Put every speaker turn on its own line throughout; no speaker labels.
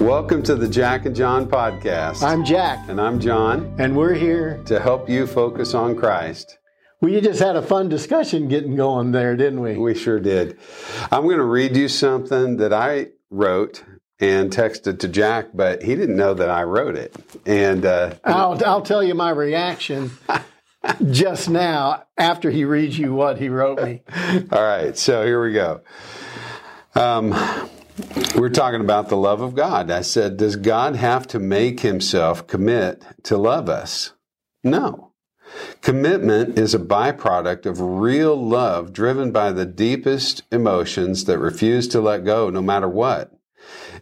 Welcome to the Jack and John podcast.
I'm Jack,
and I'm John
and we're here.
to help you focus on Christ.
We just had a fun discussion getting going there, didn't we?
We sure did. I'm going to read you something that I wrote and texted to Jack, but he didn't know that I wrote it. And uh,
I'll, I'll tell you my reaction just now after he reads you what he wrote me.
all right, so here we go. Um, we're talking about the love of God. I said, Does God have to make himself commit to love us? No. Commitment is a byproduct of real love driven by the deepest emotions that refuse to let go no matter what.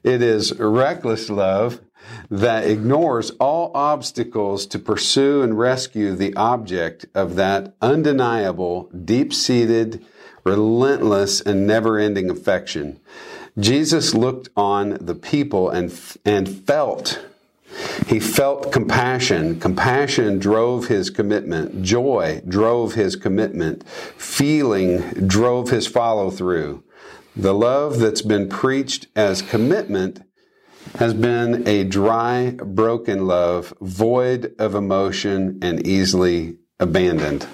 It is reckless love that ignores all obstacles to pursue and rescue the object of that undeniable, deep seated, relentless, and never ending affection. Jesus looked on the people and, and felt. He felt compassion. Compassion drove his commitment. Joy drove his commitment. Feeling drove his follow through. The love that's been preached as commitment has been a dry, broken love, void of emotion and easily abandoned.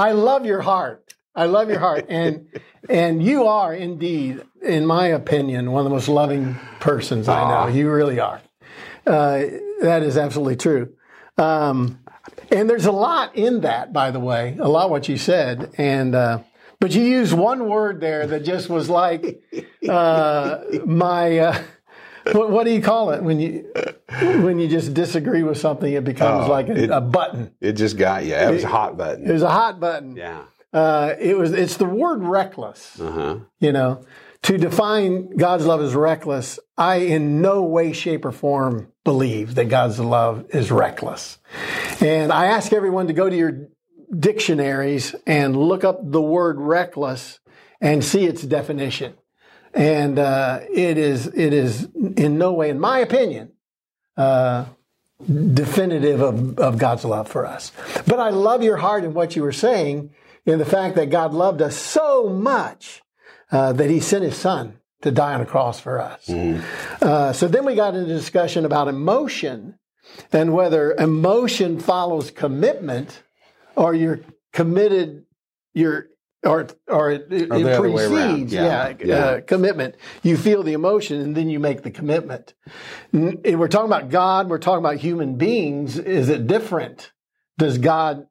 I love your heart. I love your heart. And and you are indeed, in my opinion, one of the most loving persons I know. You really are. Uh, that is absolutely true. Um, and there's a lot in that, by the way, a lot what you said. And uh, but you used one word there that just was like uh, my. What, what, do you call it when you when you just disagree with something? It becomes
Oh,
like a,
it-
a button.
It just got you. It was a hot button.
It was a hot button.
Yeah.
Uh, it was. It's the word reckless.
Uh huh.
You know, to define God's love as reckless, I in no way, shape, or form believe that God's love is reckless. And I ask everyone to go to your dictionaries and look up the word reckless and see its definition. And uh, it is it is in no way, in my opinion, uh, definitive of, of God's love for us. But I love your heart and what you were saying in the fact that God loved us so much uh, that He sent His Son to die on a cross for us. Uh, so then we got into discussion about emotion and whether emotion follows commitment or you're committed, you're or or it, it
Or the other way around.
precedes,
Yeah.
yeah,
Yeah.
Uh, commitment. You feel the emotion and then you make the commitment. N- We're talking about God. We're talking about human beings. Is it different? Does God?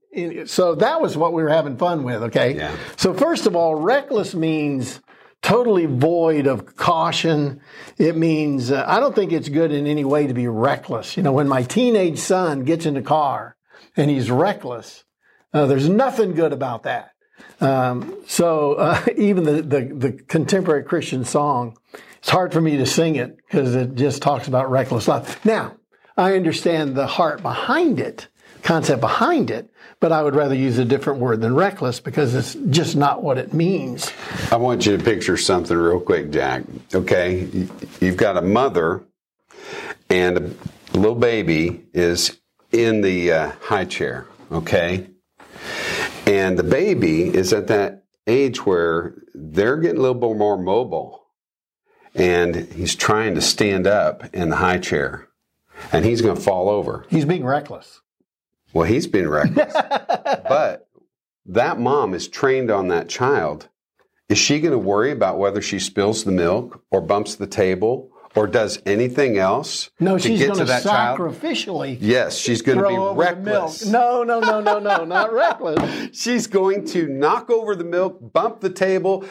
So that was what we were having fun with. Okay.
Yeah.
So first of all, reckless means totally void of caution. It means uh, I don't think it's good in any way to be reckless. You know, when my teenage son gets in the car and he's reckless, uh, there's nothing good about that. Um, so uh, even the, the the contemporary Christian song, it's hard for me to sing it because it just talks about reckless love. Now I understand the heart behind it, concept behind it, but I would rather use a different word than reckless because it's just not what it means.
I want you to picture something real quick, Jack. Okay, You- you've got a mother, and a little baby is in the uh, high chair. Okay, and the baby is at that age where they're getting a little bit more mobile, and he's trying to stand up in the high chair, and he's going to fall over.
He's being reckless.
Well, he's been reckless. but that mom is trained on that child. Is she going to worry about whether she spills the milk or bumps the table or does anything else
No,
to
she's going
to that child?
sacrificially
Yes, she's going to be
over the milk.
reckless.
No, no, no, no, no, not reckless.
She's going to knock over the milk, bump the table.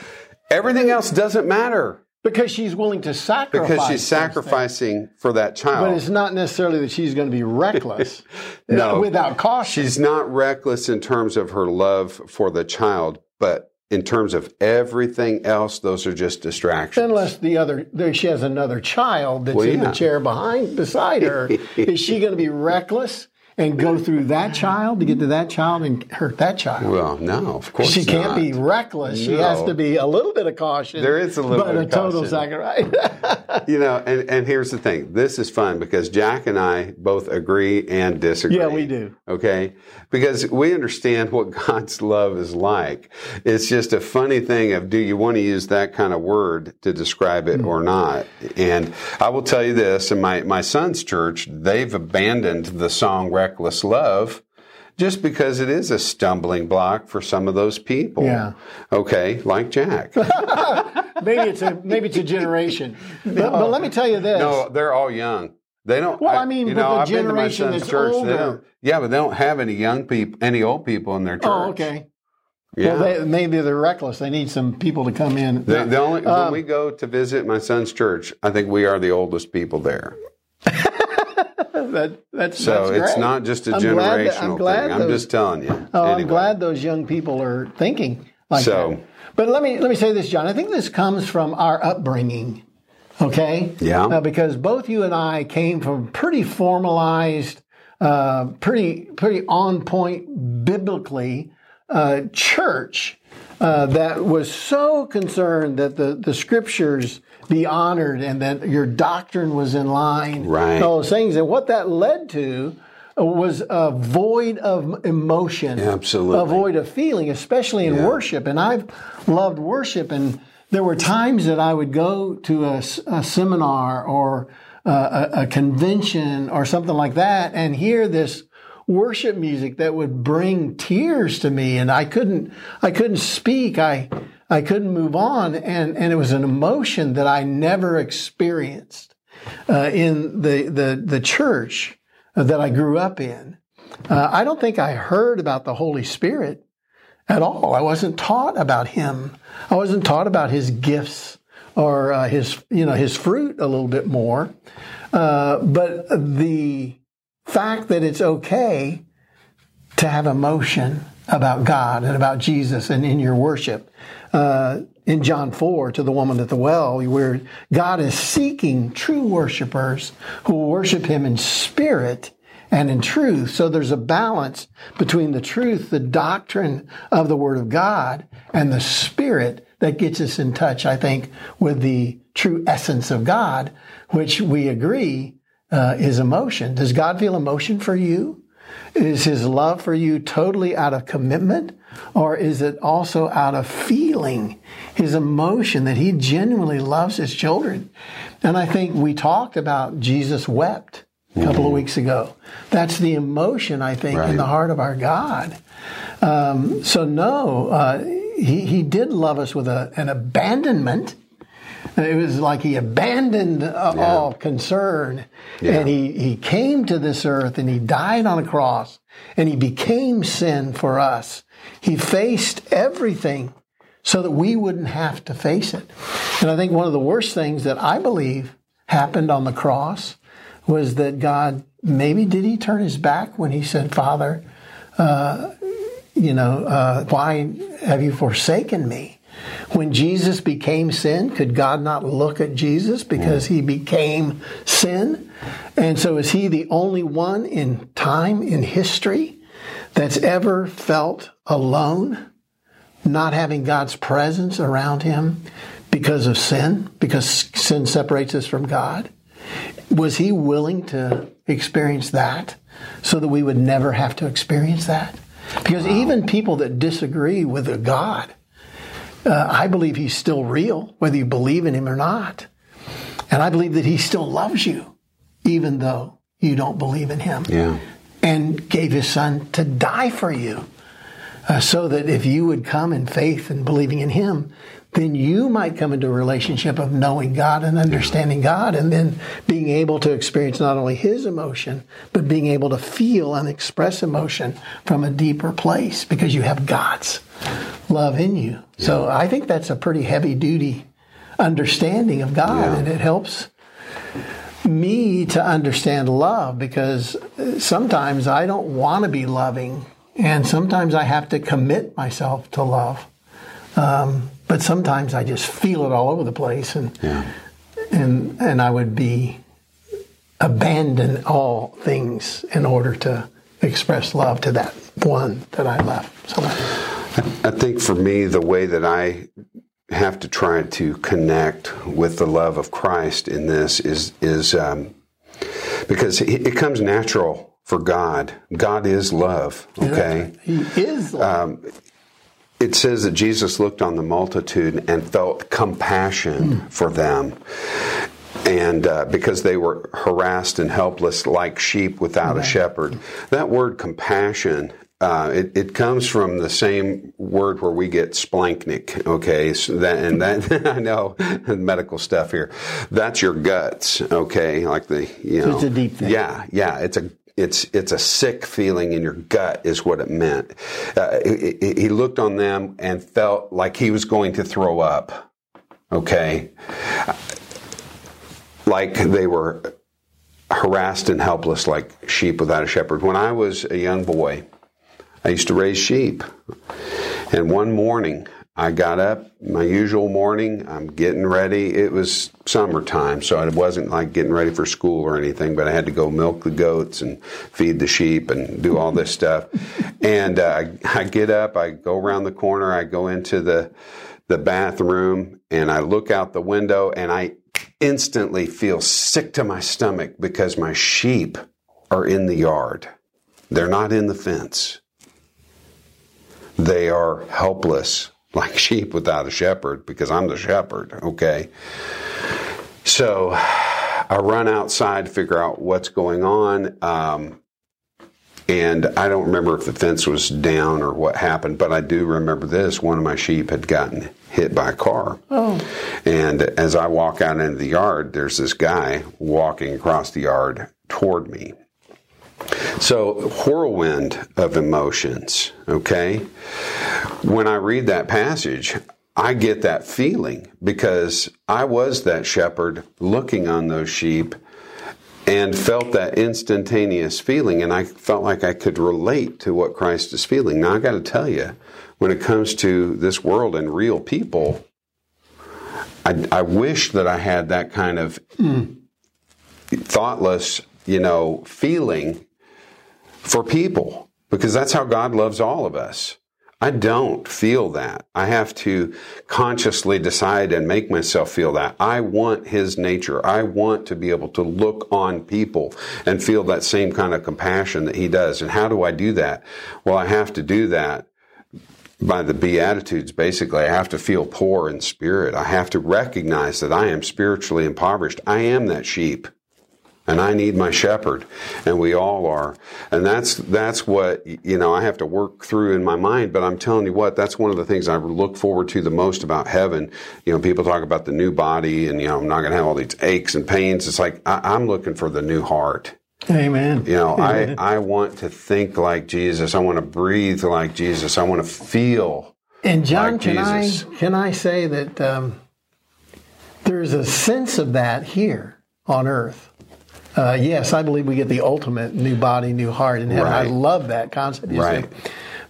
Everything else doesn't matter
Because she's willing to sacrifice.
because she's sacrificing for that child.
But it's not necessarily that she's going to be reckless
No.
without caution.
She's not reckless in terms of her love for the child, but in terms of everything else, those are just distractions.
Unless the other, there she has another child that's
Well,
in the chair behind, beside her. Is she going to be reckless and go through that child to get to that child and hurt that child.
Well, no, of course
She can't
not.
be reckless. She has to be a little bit of caution.
There is a little
but
bit
a
of
total
caution.
sacrifice.
You know, and, and here's the thing. This is fun because Jack and I both agree and disagree.
Yeah, we do.
Okay? Because we understand what God's love is like. It's just a funny thing of do you want to use that kind of word to describe it or mm. not? And I will tell you this, in my, my son's church, they've abandoned the song Reckless Love just because it is a stumbling block for some of those people.
Yeah.
Okay, like Jack.
maybe it's a maybe it's a generation. But, but let me tell you this.
No, they're all young. They don't.
Well, I mean,
you know,
the
I've been to my
generation that's
church.
Older-
yeah, but they don't have any young people, any old people in their church.
oh, okay.
Yeah.
Well, they, maybe they're reckless. They need some people to come in.
the, the only
Um,
when we go to visit my son's church, I think we are the oldest people there.
that, that's
So
that's
it's not just a
I'm
generational
that- I'm glad
thing. I'm just telling you.
Oh,
Anyway.
I'm glad those young people are thinking like
So-
that. But let me let me say this, John. I think this comes from our upbringing. Okay.
Yeah.
Uh, because both you and I came from pretty formalized, uh, pretty pretty on point biblically uh, church uh, that was so concerned that the the scriptures be honored and that your doctrine was in line.
Right.
All those things, and what that led to was a void of emotion,
Absolutely.
a void of feeling, especially in worship. And I've loved worship, and there were times that I would go to a seminar or uh, a, a convention or something like that, and hear this worship music that would bring tears to me, and I couldn't, I couldn't speak. I, I couldn't move on, and and it was an emotion that I never experienced uh, in the, the, the church that I grew up in. Uh, I don't think I heard about the Holy Spirit at all. I wasn't taught about Him. I wasn't taught about His gifts or uh, His, you know, His fruit a little bit more. Uh, but the fact that it's okay to have emotion about God and about Jesus and in your worship. Uh, in John 4 to the woman at the well, where God is seeking true worshipers who will worship Him in spirit and in truth. So there's a balance between the truth, the doctrine of the Word of God, and the spirit that gets us in touch, I think, with the true essence of God, which we agree uh, is emotion. Does God feel emotion for you? Is his love for you totally out of commitment? Or is it also out of feeling, his emotion that he genuinely loves his children? And I think we talked about Jesus wept a couple of weeks ago. That's the emotion, I think,
Right.
in the heart of our God. Um, so, no, uh, he, he did love us with a, an abandonment. It was like he abandoned uh, all concern
Yeah.
and he, he came to this earth and he died on a cross and he became sin for us. He faced everything so that we wouldn't have to face it. And I think one of the worst things that I believe happened on the cross was that God maybe did he turn his back when he said, Father, uh, you know, uh, why have you forsaken me? When Jesus became sin, could God not look at Jesus because he became sin? And so is he the only one in time, in history, that's ever felt alone, not having God's presence around him because of sin, because sin separates us from God? Was he willing to experience that so that we would never have to experience that? Because even people that disagree with a God, uh, I believe he's still real, whether you believe in him or not. And I believe that he still loves you, even though you don't believe in him.
Yeah.
And gave his son to die for you. Uh, so that if you would come in faith and believing in him, then you might come into a relationship of knowing God and understanding God and then being able to experience not only his emotion, but being able to feel and express emotion from a deeper place because you have God's love in you. So I think that's a pretty heavy duty understanding of God
Yeah.
and it helps me to understand love because sometimes I don't want to be loving and sometimes I have to commit myself to love. Um, but sometimes I just feel it all over the place and
Yeah.
and and I would be abandon all things in order to express love to that one that I left. So
I think for me, the way that I have to try to connect with the love of Christ in this is is um, because it comes natural for God. God is love. Okay,
He is love.
Um, it says that Jesus looked on the multitude and felt compassion for them. And uh, because they were harassed and helpless like sheep without a shepherd. That word compassion uh, it, it comes from the same word where we get splanchnic. Okay, so that and that I know medical stuff here. That's your guts. Okay, like the you know.
it's a deep thing.
Yeah, yeah. It's a it's it's a sick feeling in your gut is what it meant. Uh, he, he- he looked on them and felt like he was going to throw up. Okay, like they were harassed and helpless, like sheep without a shepherd. When I was a young boy, I used to raise sheep. And one morning, I got up, my usual morning, I'm getting ready. It was summertime, so it wasn't like getting ready for school or anything, but I had to go milk the goats and feed the sheep and do all this stuff. And uh, I, I get up, I go around the corner, I go into the, the bathroom, and I look out the window, and I instantly feel sick to my stomach because my sheep are in the yard. They're not in the fence. They are helpless, like sheep without a shepherd, because I'm the shepherd, okay? So I run outside to figure out what's going on. Um, and I don't remember if the fence was down or what happened, but I do remember this. One of my sheep had gotten hit by a car.
Oh.
And as I walk out into the yard, there's this guy walking across the yard toward me. So, whirlwind of emotions, okay? When I read that passage, I get that feeling because I was that shepherd looking on those sheep and felt that instantaneous feeling, and I felt like I could relate to what Christ is feeling. Now, I got to tell you, when it comes to this world and real people, I, I wish that I had that kind of mm. thoughtless, you know, feeling for people because that's how God loves all of us. I don't feel that. I have to consciously decide and make myself feel that. I want His nature. I want to be able to look on people and feel that same kind of compassion that He does. And how do I do that? Well, I have to do that by the Beatitudes, basically. I have to feel poor in spirit. I have to recognize that I am spiritually impoverished. I am that sheep. And I need my shepherd, and we all are. And that's that's what you know I have to work through in my mind. But I'm telling you what, that's one of the things I look forward to the most about heaven. You know, people talk about the new body, and you know I'm not going to have all these aches and pains. It's like I, I'm looking for the new heart.
Amen.
You know, I, I want to think like Jesus. I want to breathe like Jesus. I want to feel.
And John,
like
can
Jesus.
I can I say that um, there's a sense of that here on earth? Uh, yes, I believe we get the ultimate new body, new heart in heaven. I love that concept.
Right.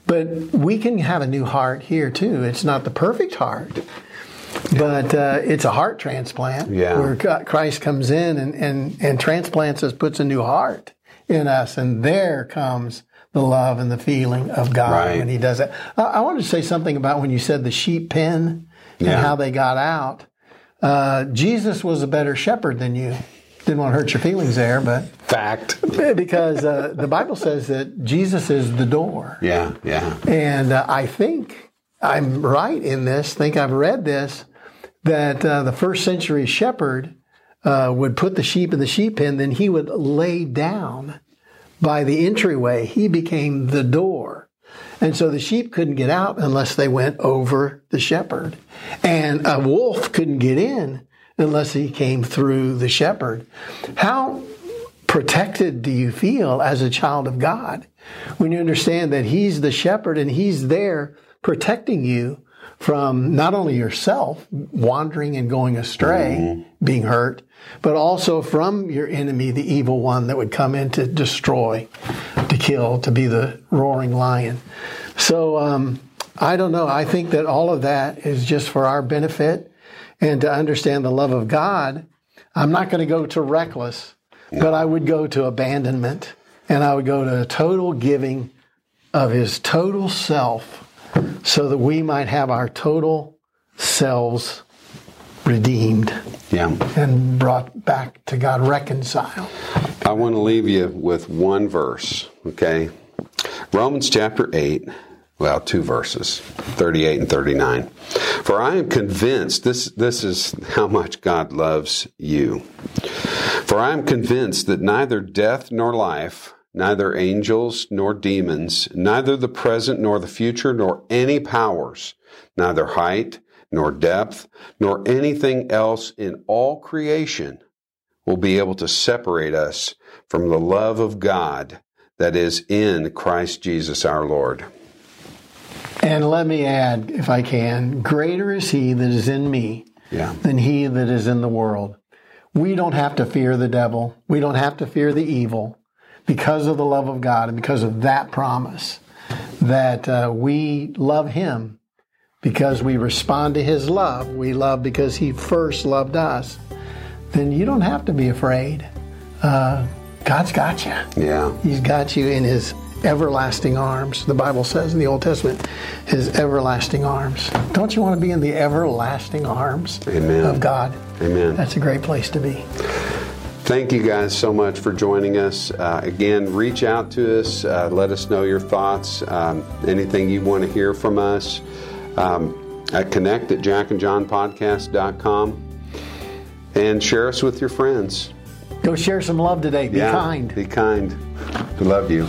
But we can have a new heart here too. It's not the perfect heart, but uh, it's a heart transplant
Yeah.
where Christ comes in and, and, and transplants us, puts a new heart in us, and there comes the love and the feeling of God
Right.
when He does that. I, I wanted to say something about when you said the sheep pen and
Yeah.
how they got out. Uh, Jesus was a better shepherd than you. Didn't want to hurt your feelings there, but
Fact.
because uh, the Bible says that Jesus is the door.
Yeah, yeah.
And uh, I think I'm right in this, think I've read this, that uh, the first century shepherd uh, would put the sheep in the sheep pen, then he would lay down by the entryway. He became the door. And so the sheep couldn't get out unless they went over the shepherd. And a wolf couldn't get in unless he came through the shepherd. How protected do you feel as a child of God when you understand that He's the shepherd and He's there protecting you from not only yourself wandering and going astray, being hurt, but also from your enemy, the evil one that would come in to destroy, to kill, to be the roaring lion. So um, I don't know. I think that all of that is just for our benefit and to understand the love of God. I'm not going to go to reckless, but I would go to abandonment and I would go to a total giving of his total self so that we might have our total selves redeemed
Yeah.
and brought back to God, reconciled.
I want to leave you with one verse, okay? Romans chapter 8, well, two verses, 38 and 39. For I am convinced, this, this is how much God loves you. For I am convinced that neither death nor life, neither angels nor demons, neither the present nor the future, nor any powers, neither height nor depth, nor anything else in all creation will be able to separate us from the love of God that is in Christ Jesus our Lord.
And let me add, if I can, greater is he that is in me
Yeah.
than he that is in the world. We don't have to fear the devil. We don't have to fear the evil because of the love of God and because of that promise that uh, we love him because we respond to his love. We love because he first loved us. Then you don't have to be afraid. Uh, God's got you.
Yeah.
He's got you in his everlasting arms. The Bible says in the Old Testament, his everlasting arms. Don't you want to be in the everlasting arms
Amen.
of God?
Amen.
That's a great place to be.
Thank you guys so much for joining us. Uh, again, reach out to us. Uh, let us know your thoughts, um, anything you want to hear from us. Um, at connect at jackandjohnpodcast.com and share us with your friends.
Go share some love today. Be
Yeah,
kind.
Be kind. We love you.